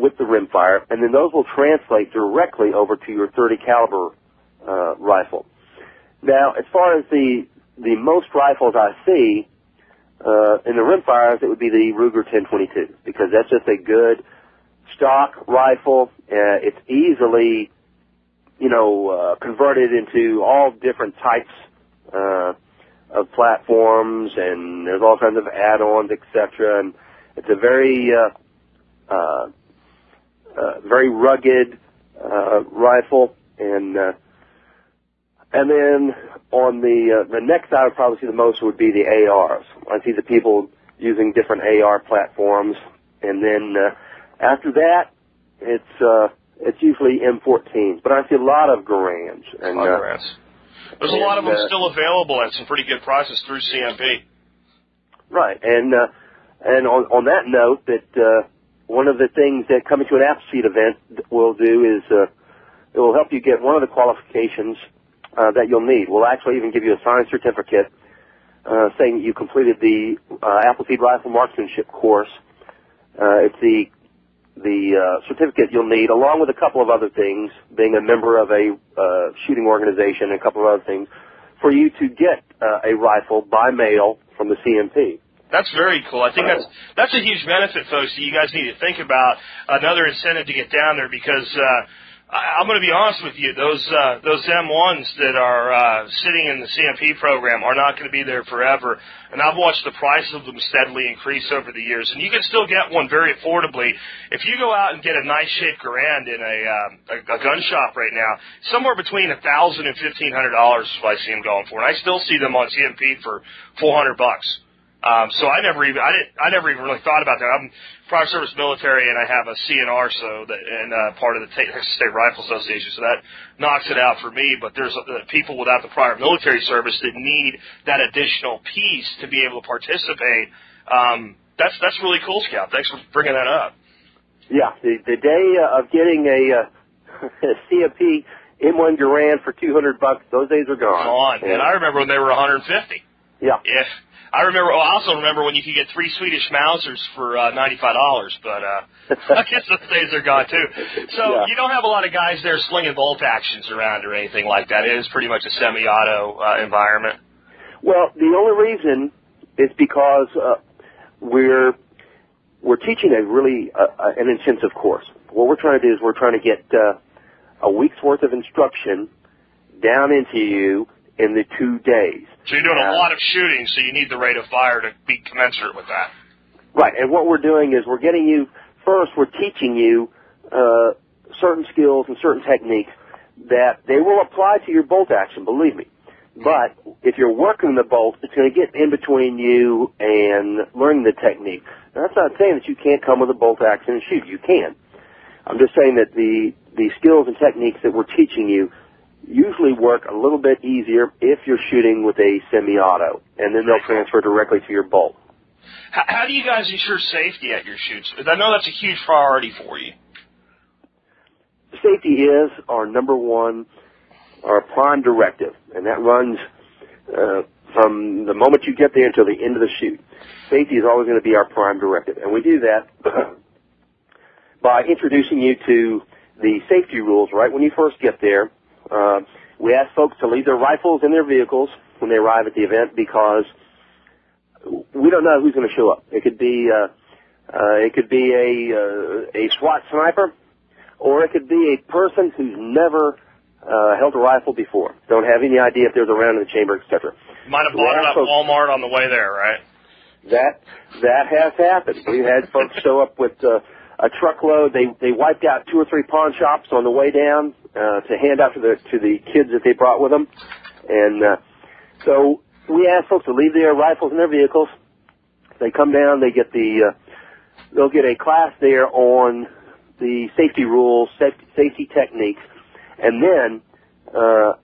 with the rimfire, and then those will translate directly over to your 30 caliber uh, rifle. Now, as far as the the most rifles I see uh, in the rimfires, it would be the Ruger 1022 because that's just a good stock rifle. Uh, it's easily, you know, uh, converted into all different types uh, of platforms, and there's all kinds of add-ons, etc. And it's a very uh, uh, uh, very rugged uh, rifle, and uh, and then on the uh, the next I would probably see the most would be the ARs. I see the people using different AR platforms, and then uh, after that, it's uh, it's usually M14s. But I see a lot of Garands, and uh, Autographs. There's a lot of them uh, still available at some pretty good prices through CMP. Right, and uh, and on on that note, that uh, one of the things that coming to an Appleseed event will do is uh, it will help you get one of the qualifications uh, that you'll need. We'll actually even give you a signed certificate uh, saying you completed the uh, Appleseed Rifle Marksmanship course. Uh, it's the the uh, certificate you'll need, along with a couple of other things, being a member of a uh, shooting organization, and a couple of other things, for you to get uh, a rifle by mail from the CMP. That's very cool. I think that's that's a huge benefit, folks. That you guys need to think about another incentive to get down there because uh, I, I'm going to be honest with you. Those uh, those M1s that are uh, sitting in the CMP program are not going to be there forever. And I've watched the price of them steadily increase over the years. And you can still get one very affordably if you go out and get a nice shaped Garand in a, um, a a gun shop right now. Somewhere between a thousand and fifteen hundred dollars is what I see them going for. And I still see them on CMP for four hundred bucks. Um, so I never even I didn't I never even really thought about that. I'm prior service military and I have a C&R so that and uh, part of the Texas State Rifle Association so that knocks it out for me. But there's uh, people without the prior military service that need that additional piece to be able to participate. Um, that's that's really cool, Scout. Thanks for bringing that up. Yeah, the, the day uh, of getting a, uh, (laughs) a CMP M1 Garand for 200 bucks, those days are gone. Come on, And- I remember when they were 150. yeah. If I remember. Well, I also remember when you could get three Swedish Mausers for uh, ninety-five dollars, but uh, (laughs) I guess those days are gone too. So Yeah. you don't have a lot of guys there slinging bolt actions around or anything like that. It is pretty much a semi-auto uh, environment. Well, the only reason is because uh, we're we're teaching a really uh, uh, an intensive course. What we're trying to do is we're trying to get uh, a week's worth of instruction down into you in the two days. So you're doing a lot of shooting, so you need the rate of fire to be commensurate with that. Right, and what we're doing is we're getting you first. We're teaching you uh, certain skills and certain techniques that they will apply to your bolt action. Believe me. But if you're working the bolt, it's going to get in between you and learning the technique. Now, that's not saying that you can't come with a bolt action and shoot. You can. I'm just saying that the the skills and techniques that we're teaching you usually work a little bit easier if you're shooting with a semi-auto, and then they'll transfer directly to your bolt. How, how do you guys ensure safety at your shoots? I know that's a huge priority for you. safety is our number one, our prime directive, and that runs uh, from the moment you get there until the end of the shoot. Safety is always going to be our prime directive, and we do that (clears throat) by introducing you to the safety rules right when you first get there. Uh, we ask folks to leave their rifles in their vehicles when they arrive at the event because we don't know who's going to show up. It could be uh, uh, it could be a uh, a SWAT sniper or it could be a person who's never uh, held a rifle before, don't have any idea if there's a round in the chamber, etc. Might have bought it at. Walmart on the way there, right? That that has happened. We've had folks show up with uh, a truckload. They they wiped out two or three pawn shops on the way down uh, to hand out to the to the kids that they brought with them, and uh, so we ask folks to leave their rifles in their vehicles. They come down. They get the uh, they'll get a class there on the safety rules, safety, safety techniques, and then uh,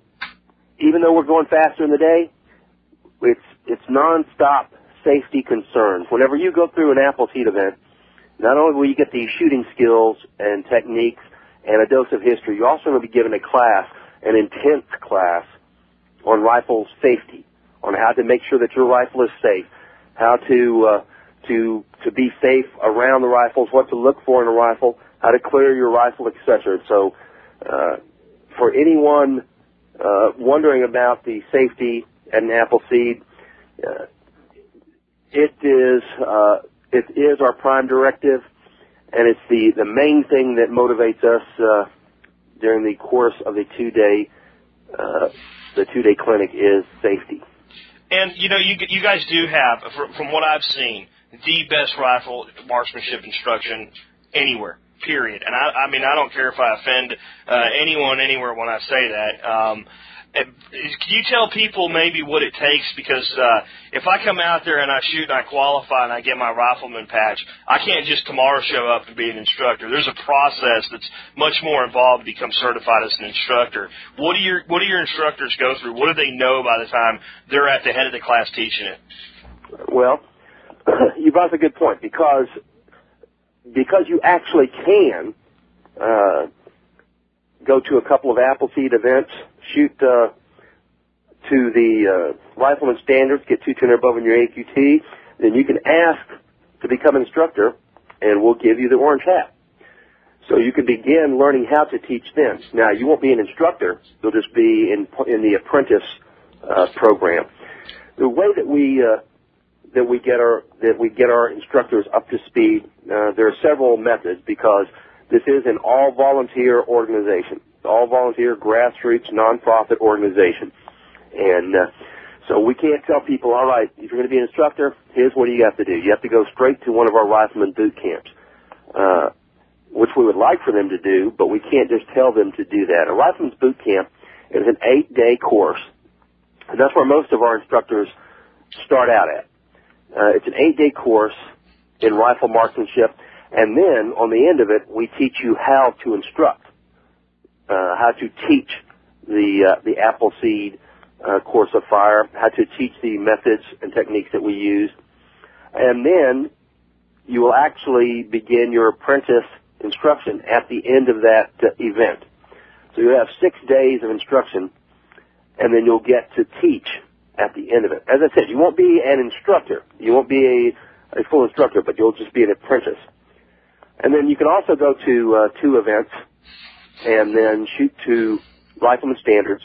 even though we're going faster in the day, it's it's nonstop safety concerns. Whenever you go through an Appleseed event, not only will you get the shooting skills and techniques and a dose of history, you're also going to be given a class, an intense class on rifle safety, on how to make sure that your rifle is safe, how to uh, to to be safe around the rifles, what to look for in a rifle, how to clear your rifle, etc. So, uh, for anyone uh, wondering about the safety at an Appleseed, uh, it is uh, it is our prime directive, and it's the the main thing that motivates us uh, during the course of the two day uh, the two day clinic is safety. And you know, you you guys do have, fr- from what I've seen, the best rifle marksmanship instruction anywhere. Period. And I, I mean, I don't care if I offend uh, anyone anywhere when I say that. Um, can you tell people maybe what it takes? Because uh, if I come out there and I shoot and I qualify and I get my rifleman patch, I can't just tomorrow show up and be an instructor. There's a process that's much more involved to become certified as an instructor. What do your What do your instructors go through? What do they know by the time they're at the head of the class teaching it? Well, (coughs) you brought up a good point because because you actually can uh, go to a couple of Appleseed events, shoot uh, to the uh, rifleman standards, get two ten or above in your AQT, then you can ask to become instructor, and we'll give you the orange hat. So you can begin learning how to teach them. Now you won't be an instructor; you'll just be in in the apprentice uh, program. The way that we uh, that we get our that we get our instructors up to speed. Uh, there are several methods because this is an all volunteer organization, all volunteer grassroots nonprofit organization, and uh, so we can't tell people, all right, if you're going to be an instructor, here's what you have to do. You have to go straight to one of our rifleman boot camps, uh, which we would like for them to do, but we can't just tell them to do that. A rifleman's boot camp is an eight day course, and that's where most of our instructors start out at. Uh, it's an eight day course in rifle marksmanship, and then on the end of it, we teach you how to instruct, uh, how to teach the uh, the Appleseed uh, course of fire, how to teach the methods and techniques that we use, and then you will actually begin your apprentice instruction at the end of that uh, event. So you have six days of instruction, and then you'll get to teach at the end of it. As I said, you won't be an instructor. You won't be a, a full instructor, but you'll just be an apprentice. And then you can also go to uh, two events and then shoot to rifleman standards.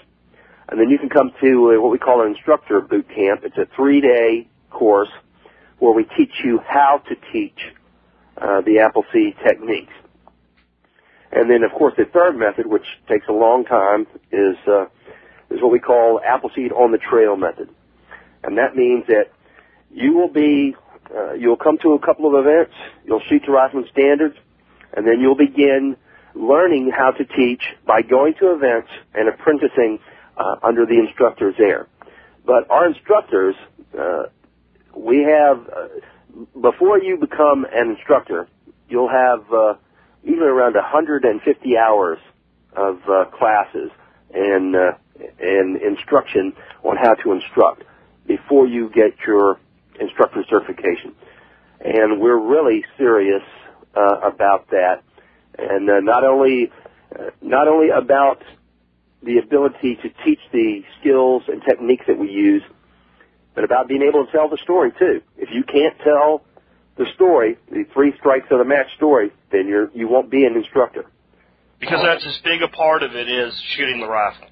And then you can come to what we call an instructor boot camp. It's a three-day course where we teach you how to teach uh, the Appleseed techniques. And then, of course, the third method, which takes a long time, is uh, is what we call Appleseed on the Trail method, and that means that you will be uh, you'll come to a couple of events, you'll shoot to rifleman standards, and then you'll begin learning how to teach by going to events and apprenticing uh, under the instructors there. But our instructors, uh, we have uh, before you become an instructor, you'll have uh, usually around 150 hours of uh, classes and uh, and instruction on how to instruct before you get your instructor certification. And we're really serious uh, about that, and uh, not only uh, not only about the ability to teach the skills and techniques that we use, but about being able to tell the story too. If you can't tell the story, the three strikes of the match story, then you're you won't be an instructor. Because that's as big a part of it is shooting the rifle.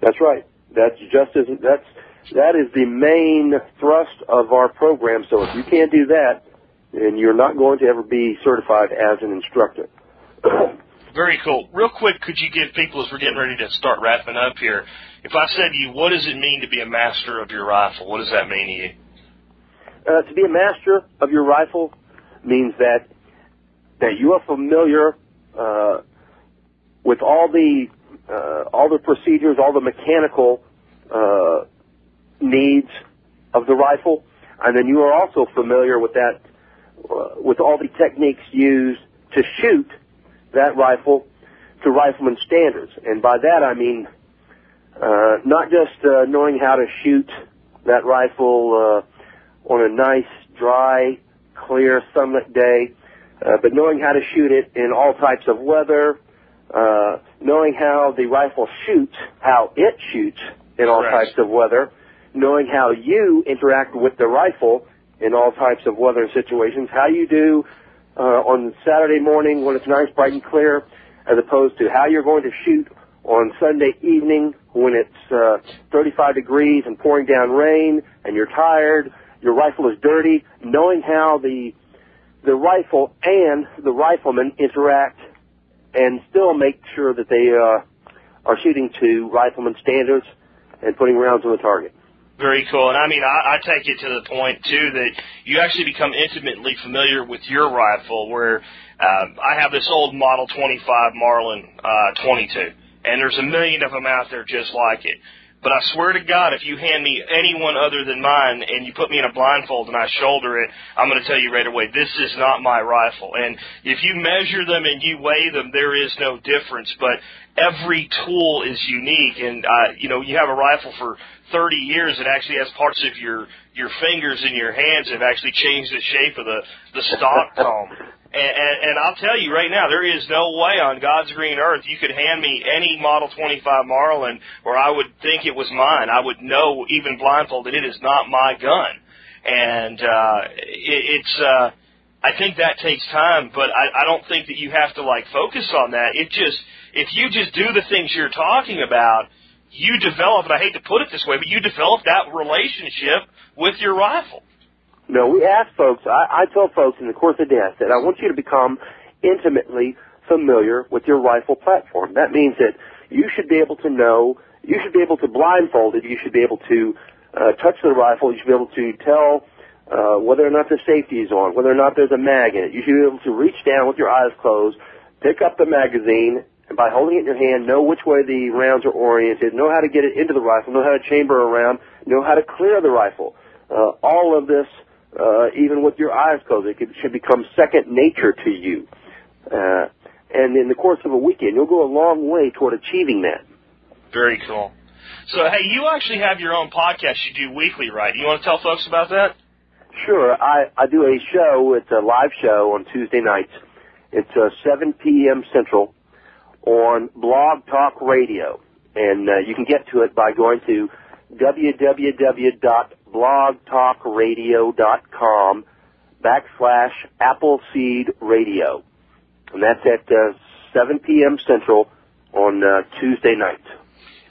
That's right. That's just as that's that is the main thrust of our program. So if you can't do that, then you're not going to ever be certified as an instructor. Very cool. Real quick, could you give people, as we're getting ready to start wrapping up here, if I said to you, what does it mean to be a master of your rifle? What does that mean to you? Uh, to be a master of your rifle means that that you are familiar uh, with all the uh, all the procedures, all the mechanical uh, needs of the rifle, and then you are also familiar with that uh, with all the techniques used to shoot that rifle to rifleman standards. And by that I mean uh, not just uh, knowing how to shoot that rifle uh, on a nice, dry, clear, sunlit day, uh, but knowing how to shoot it in all types of weather, uh, knowing how the rifle shoots, how it shoots in all Correct. types of weather, knowing how you interact with the rifle in all types of weather and situations, how you do uh, on Saturday morning when it's nice, bright and clear, as opposed to how you're going to shoot on Sunday evening when it's uh, 35 degrees and pouring down rain and you're tired, your rifle is dirty, knowing how the the rifle and the rifleman interact and still make sure that they uh, are shooting to rifleman standards and putting rounds on the target. Very cool. And I mean, I, I take it to the point too that you actually become intimately familiar with your rifle. Where um, I have this old Model 25 Marlin uh, 22, and there's a million of them out there just like it. But I swear to God, if you hand me anyone other than mine and you put me in a blindfold and I shoulder it, I'm going to tell you right away, this is not my rifle. And if you measure them and you weigh them, there is no difference. But every tool is unique. And, uh, you know, you have a rifle for 30 years it actually has parts of your, your fingers and your hands have actually changed the shape of the, the stock comb. (laughs) And, and, and I'll tell you right now, there is no way on God's green earth you could hand me any Model 25 Marlin where I would think it was mine. I would know, even blindfolded, it is not my gun. And uh, it, it's, uh, I think that takes time, but I, I don't think that you have to like focus on that. It just, if you just do the things you're talking about, you develop, and I hate to put it this way, but you develop that relationship with your rifle. No, we ask folks, I, I tell folks in the course of the day, I said, I want you to become intimately familiar with your rifle platform. That means that you should be able to know, you should be able to blindfold it, you should be able to uh, touch the rifle, you should be able to tell uh, whether or not the safety is on, whether or not there's a mag in it. You should be able to reach down with your eyes closed, pick up the magazine, and by holding it in your hand, know which way the rounds are oriented, know how to get it into the rifle, know how to chamber around, know how to clear the rifle. Uh, all of this uh, even with your eyes closed. It could, should become second nature to you. Uh, and in the course of a weekend, you'll go a long way toward achieving that. Very cool. So, hey, you actually have your own podcast you do weekly, right? You want to tell folks about that? Sure, I, I do a show. It's a live show on Tuesday nights. It's uh, 7 p.m. Central on Blog Talk Radio. And uh, you can get to it by going to www.blogtalkradio.com backslash Appleseed Radio. And that's at uh, 7 p.m. Central on uh, Tuesday night.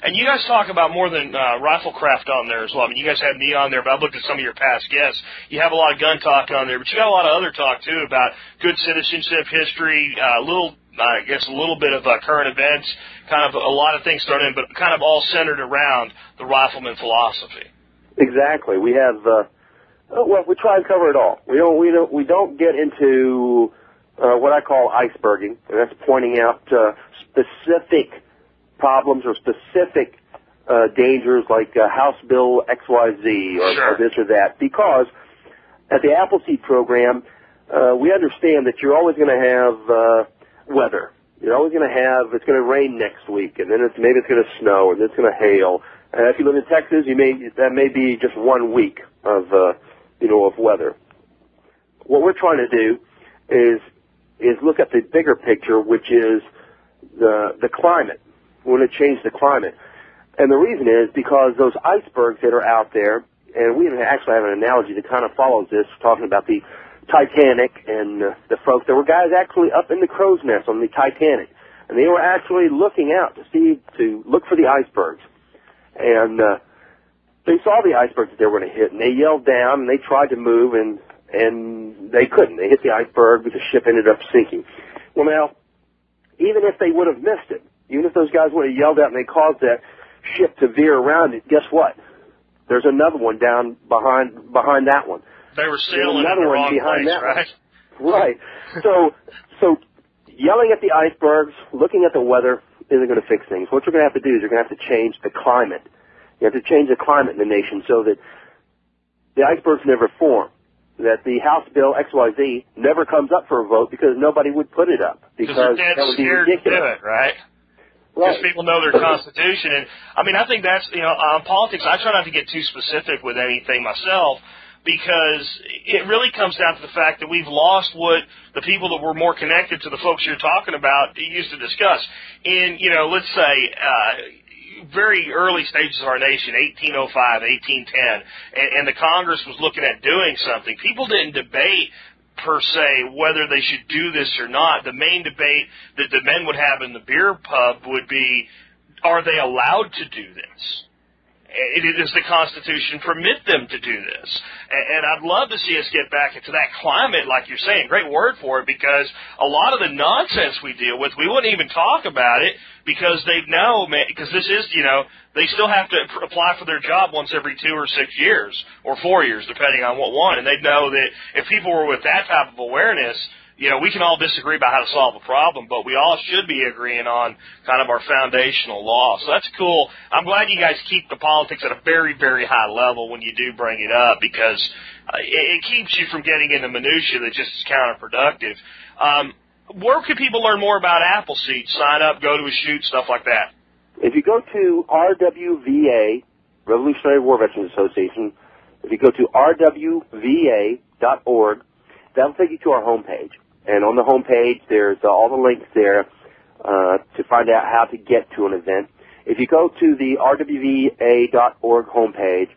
And you guys talk about more than uh, riflecraft on there as well. I mean, you guys have me on there, but I've looked at some of your past guests. You have a lot of gun talk on there, but you got a lot of other talk too about good citizenship history, a uh, little, I guess, a little bit of uh, current events, kind of a lot of things thrown in, but kind of all centered around the rifleman philosophy. Exactly. We have, uh, oh, well, we try and cover it all. We don't, we don't, we don't get into uh, what I call iceberging, and that's pointing out uh, specific problems or specific uh, dangers like uh, House Bill XYZ or, Sure. or this or that because at the Appleseed program, uh, we understand that you're always going to have uh, weather. You're always going to have it's going to rain next week, and then it's maybe it's going to snow, and then it's going to hail. And if you live in Texas, you may that may be just one week of uh, you know of weather. What we're trying to do is is look at the bigger picture, which is the the climate. We want to change the climate, and the reason is because those icebergs that are out there, and we actually have an analogy that kind of follows this, talking about the Titanic and uh, the folks. There were guys actually up in the crow's nest on the Titanic, and they were actually looking out to see to look for the icebergs, and uh, they saw the icebergs that they were going to hit, and they yelled down, and they tried to move, and and they couldn't. They hit the iceberg, but the ship ended up sinking. Well, now, even if they would have missed it, even if those guys would have yelled out and they caused that ship to veer around it, guess what? There's another one down behind behind that one. They were sailing in another the one wrong behind place, that one. right? Right. So, so yelling at the icebergs, looking at the weather isn't going to fix things. What you're going to have to do is you're going to have to change the climate. You have to change the climate in the nation so that the icebergs never form. That the House Bill XYZ never comes up for a vote because nobody would put it up Because because they're dead that would be scared to do ridiculous. it, right? because Right. people know their constitution. And I mean, I think that's you know, on politics. I try not to get too specific with anything myself because it really comes down to the fact that we've lost what the people that were more connected to the folks you're talking about used to discuss. In you know, let's say. Uh, very early stages of our nation, 1805, 1810, and, and the Congress was looking at doing something. People didn't debate per se whether they should do this or not. The main debate that the men would have in the beer pub would be, are they allowed to do this? Does the Constitution permit them to do this? And I'd love to see us get back into that climate, like you're saying. Great word for it, because a lot of the nonsense we deal with, we wouldn't even talk about it because they know, because this is, you know, they still have to apply for their job once every two or six years, or four years, depending on what one. And they know that if people were with that type of awareness, you know, we can all disagree about how to solve a problem, but we all should be agreeing on kind of our foundational law. So that's cool. I'm glad you guys keep the politics at a very, very high level when you do bring it up because uh, it, it keeps you from getting into minutia that just is counterproductive. Um, where can people learn more about Appleseed? Sign up, go to a shoot, stuff like that. If you go to RWVA, Revolutionary War Veterans Association, if you go to rwva.org, that'll take you to our homepage. And on the homepage, there's uh, all the links there uh, to find out how to get to an event. If you go to the rwva.org homepage,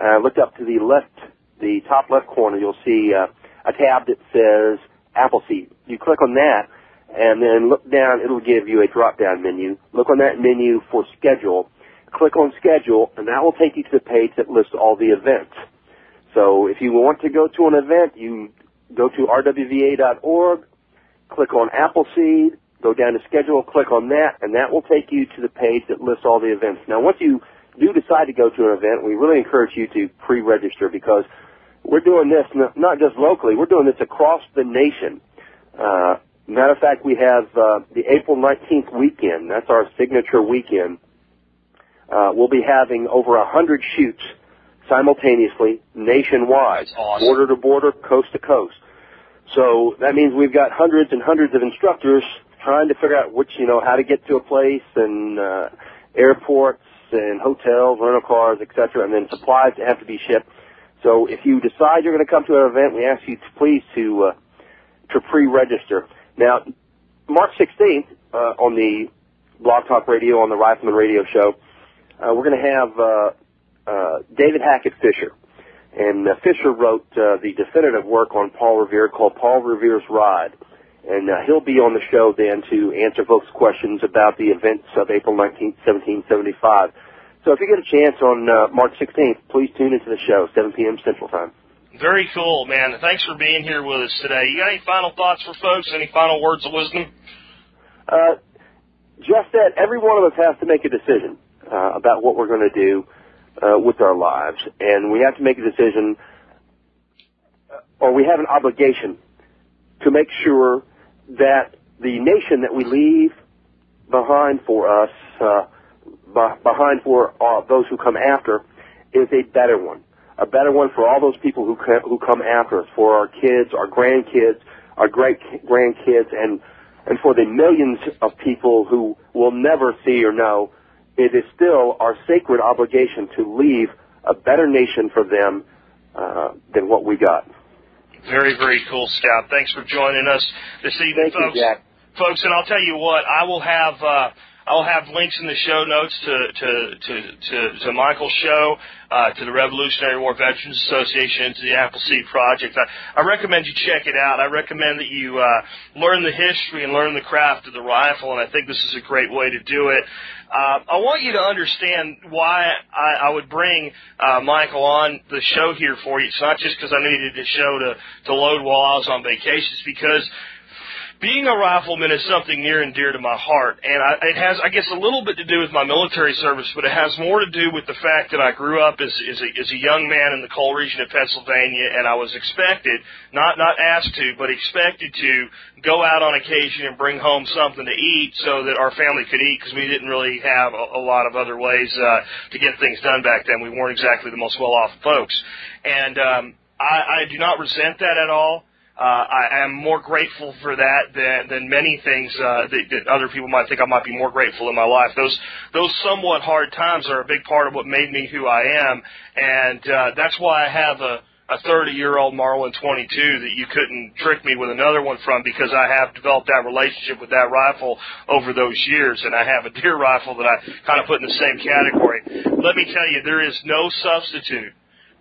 uh, look up to the left, the top left corner, you'll see uh, a tab that says Appleseed. You click on that, and then look down, it'll give you a drop-down menu. Look on that menu for schedule. Click on schedule, and that will take you to the page that lists all the events. So if you want to go to an event, you go to rwva.org, click on Appleseed, go down to schedule, click on that, and that will take you to the page that lists all the events. Now, once you do decide to go to an event, we really encourage you to pre-register because we're doing this not just locally, we're doing this across the nation. Uh, matter of fact, we have uh, the April 19th weekend. That's our signature weekend. Uh, we'll be having over a hundred shoots simultaneously nationwide, awesome. border to border, coast to coast. So that means we've got hundreds and hundreds of instructors trying to figure out which, you know, how to get to a place and uh, airports and hotels, rental cars, etc., and then supplies that have to be shipped. So if you decide you're going to come to an event, we ask you to please to uh, to pre-register. Now, March 16th uh, on the Blog Talk Radio on the Rifleman Radio Show, uh, we're going to have uh, David Hackett Fischer. And uh, Fischer wrote uh, the definitive work on Paul Revere called Paul Revere's Ride. And uh, he'll be on the show then to answer folks' questions about the events of April 19th, 1775. So if you get a chance on uh, March 16th, please tune into the show, 7 p.m. Central Time. Very cool, man. Thanks for being here with us today. You got any final thoughts for folks? Any final words of wisdom? Uh, just that every one of us has to make a decision uh, about what we're going to do uh, with our lives, and we have to make a decision, uh, or we have an obligation to make sure that the nation that we leave behind for us, uh, b- behind for uh, those who come after, is a better one. A better one for all those people who who come after us, for our kids, our grandkids, our great grandkids, and and for the millions of people who will never see or know, it is still our sacred obligation to leave a better nation for them uh, than what we got. Very, very cool, Scout. Thanks for joining us this evening, Thank you, folks. Jack. Folks, and I'll tell you what, I will have uh, I'll have links in the show notes to to to to, to Michael's show, uh, to the Revolutionary War Veterans Association, to the Appleseed Project. I, I recommend you check it out. I recommend that you uh, learn the history and learn the craft of the rifle, and I think this is a great way to do it. Uh, I want you to understand why I, I would bring uh, Michael on the show here for you. It's not just because I needed a show to to load while I was on vacation. It's because being a rifleman is something near and dear to my heart, and I, it has, I guess, a little bit to do with my military service, but it has more to do with the fact that I grew up as, as, a, as a young man in the coal region of Pennsylvania, and I was expected, not not asked to, but expected to go out on occasion and bring home something to eat so that our family could eat, because we didn't really have a, a lot of other ways uh, to get things done back then. We weren't exactly the most well-off folks, and um, I, I do not resent that at all uh, I am more grateful for that than than many things uh, that, that other people might think I might be more grateful in my life. Those those somewhat hard times are a big part of what made me who I am, and uh, that's why I have a a 30 year old Marlin 22 that you couldn't trick me with another one from because I have developed that relationship with that rifle over those years and I have a deer rifle that I kind of put in the same category. Let me tell you, there is no substitute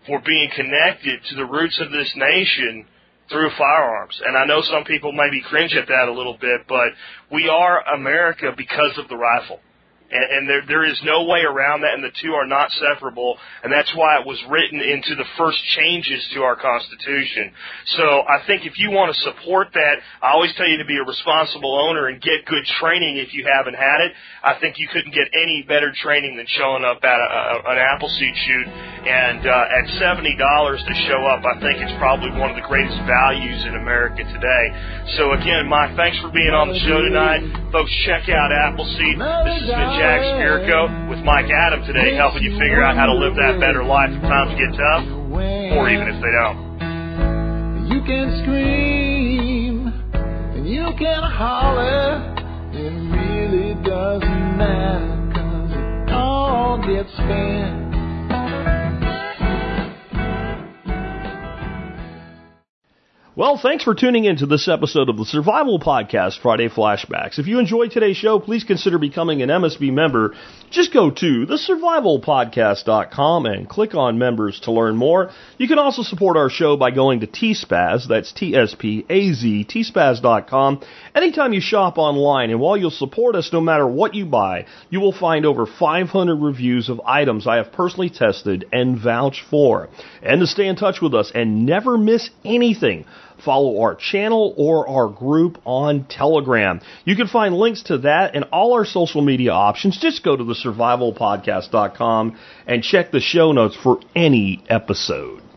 for being connected to the roots of this nation through firearms. And I know some people maybe cringe at that a little bit, but we are America because of the rifle. And, and there, there is no way around that, and the two are not separable, and that's why it was written into the first changes to our Constitution. So I think if you want to support that, I always tell you to be a responsible owner and get good training if you haven't had it. I think you couldn't get any better training than showing up at a, a, an Appleseed shoot, and uh, at $70 to show up, I think it's probably one of the greatest values in America today. So again, Mike, thanks for being on the show tonight. Folks, check out Appleseed. This has been Jack Spirko with Mike Adam today, helping you figure out how to live that better life if times get tough, or even if they don't. You can scream and you can holler. It really doesn't matter 'cause it all gets spent. Well, thanks for tuning in to this episode of the Survival Podcast Friday Flashbacks. If you enjoyed today's show, please consider becoming an MSB member. Just go to thesurvivalpodcast.com and click on members to learn more. You can also support our show by going to TSPAZ, that's T-S-P-A-Z, tspaz.com, anytime you shop online. And while you'll support us no matter what you buy, you will find over 500 reviews of items I have personally tested and vouched for. And to stay in touch with us and never miss anything, follow our channel or our group on Telegram. You can find links to that and all our social media options. Just go to the survivalpodcast.com and check the show notes for any episode.